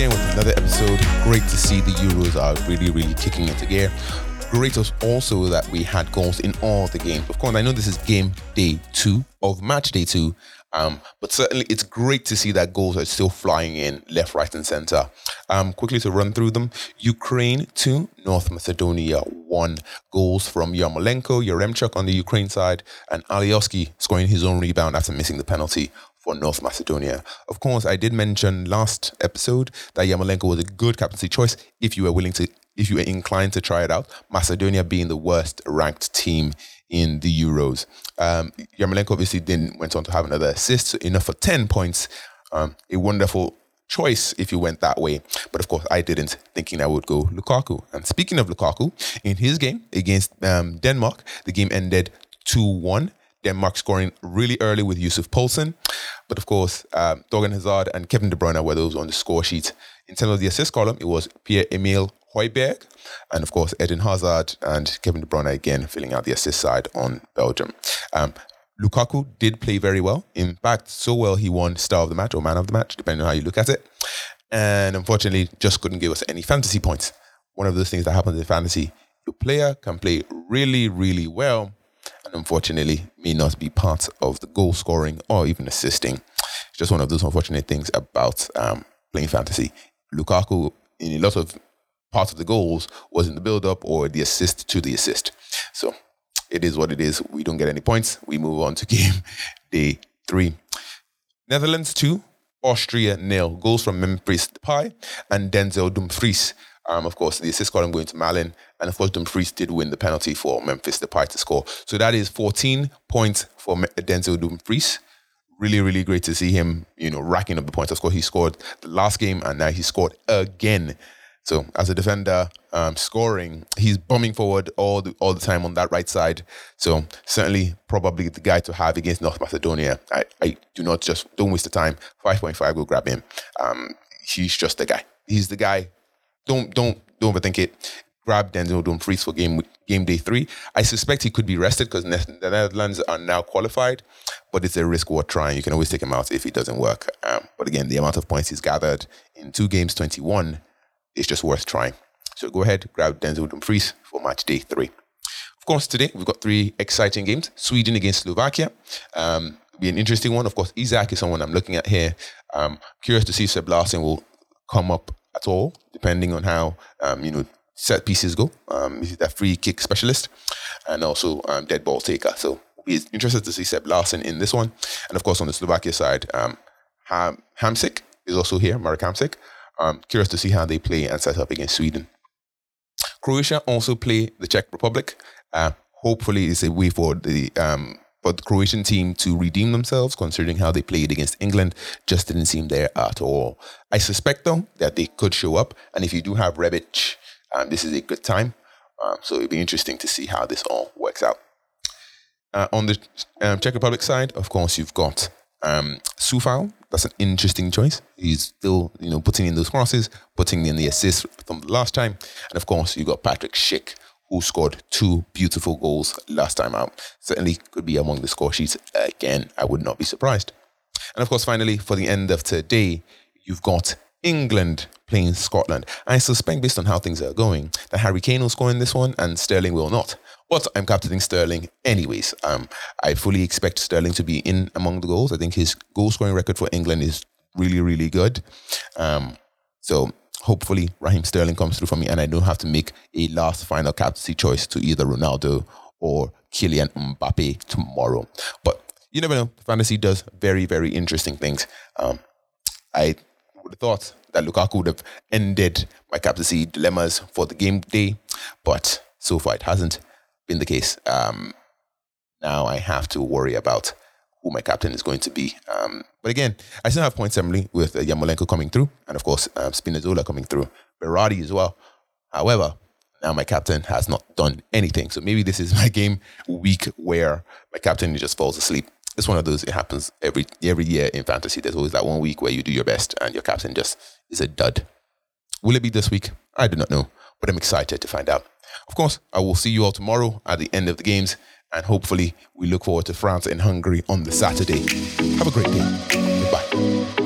again with another episode. Great to see the Euros are really, really kicking into gear. Great also that we had goals in all the games. Of course, I know this is game day two of match day two, um, but certainly it's great to see that goals are still flying in left, right, and center. Um, quickly to run through them Ukraine 2, North Macedonia 1. Goals from Yarmolenko, Yaremchuk on the Ukraine side, and Alioski scoring his own rebound after missing the penalty for North Macedonia. Of course, I did mention last episode that Yarmolenko was a good captaincy choice if you were willing to, if you were inclined to try it out. Macedonia being the worst ranked team in the Euros. Um, Yarmolenko obviously then went on to have another assist, so enough for 10 points. Um, a wonderful choice if you went that way. But of course, I didn't, thinking I would go Lukaku. And speaking of Lukaku, in his game against um, Denmark, the game ended 2 1. Denmark scoring really early with Yussuf Poulsen. But of course, um, Thorgan Hazard and Kevin De Bruyne were those on the score sheet. In terms of the assist column, it was Pierre Emile Højbjerg and of course Eden Hazard and Kevin De Bruyne again filling out the assist side on Belgium. Um, Lukaku did play very well. In fact, so well he won star of the match or man of the match, depending on how you look at it. And unfortunately, just couldn't give us any fantasy points. One of those things that happens in fantasy, your player can play really, really well, and unfortunately may not be part of the goal scoring or even assisting. It's just one of those unfortunate things about um, playing fantasy. Lukaku, in a lot of parts of the goals, was in the build up or the assist to the assist. So it is what it is. We don't get any points. We move on to game day three. Netherlands two, Austria nil. Goals from Memphis Depay and Denzel Dumfries. Um, of course, the assist column going to Malen, and of course, Dumfries did win the penalty for Memphis Depay to score. So that is 14 points for Denzel Dumfries. Really, really great to see him, you know, racking up the points. Of course, he scored the last game, and now he scored again. So as a defender, um, scoring, he's bombing forward all the all the time on that right side. So certainly, probably the guy to have against North Macedonia. I, I do not just don't waste the time. Five point five, go grab him. Um, he's just the guy. He's the guy don't don't don't overthink it. Grab Denzel Dumfries for game game day three. I suspect he could be rested because the Netherlands are now qualified, but it's a risk worth trying. You can always take him out if it doesn't work. Um, but again, the amount of points he's gathered in two games, twenty one, is just worth trying. So go ahead, grab Denzel Dumfries for match day three. Of course, today we've got three exciting games: Sweden against Slovakia. Um, be an interesting one. Of course, Isak is someone I'm looking at here. Um, curious to see if Seb Larsson will come up at all, depending on how um, you know set pieces go. Um, he's that free kick specialist and also um, dead ball taker. So be interested to see Seb Larsson in this one. And of course, on the Slovakia side, um, Ham- Hamsik is also here, Marek Hamsik. Um, curious to see how they play and set up against Sweden. Croatia also play the Czech Republic. Uh, hopefully, it's a way for the um, but the Croatian team to redeem themselves, considering how they played against England, just didn't seem there at all. I suspect, though, that they could show up. And if you do have Rebic, um, this is a good time. Um, so it'd be interesting to see how this all works out. Uh, on the um, Czech Republic side, of course, you've got um, Coufal. That's an interesting choice. He's still, you know, putting in those crosses, putting in the assists from the last time. And of course, you've got Patrick Schick, who scored two beautiful goals last time out. Certainly could be among the score sheets again. I would not be surprised. And of course, finally, for the end of today, you've got England playing Scotland. I suspect, based on how things are going, that Harry Kane will score in this one and Sterling will not. But I'm captaining Sterling anyways. Um, I fully expect Sterling to be in among the goals. I think his goal scoring record for England is really, really good. Um, so hopefully Raheem Sterling comes through for me and I don't have to make a last final captaincy choice to either Ronaldo or Kylian Mbappe tomorrow. But you never know. Fantasy does very, very interesting things. Um, I would have thought that Lukaku would have ended my captaincy dilemmas for the game day, but so far it hasn't been the case. Um, now I have to worry about who my captain is going to be. Um, but again, I still have points Emily with uh, Yarmolenko coming through, and of course um, Spinazzola coming through, Berardi as well. However, now my captain has not done anything, so maybe this is my game week where my captain just falls asleep. it's one of those. It happens every every year in fantasy. There's always that one week where you do your best and your captain just is a dud. Will it be this week? I do not know, but I'm excited to find out. Of course, I will see you all tomorrow at the end of the games, and hopefully, we look forward to France and Hungary on the Saturday. Have a great day.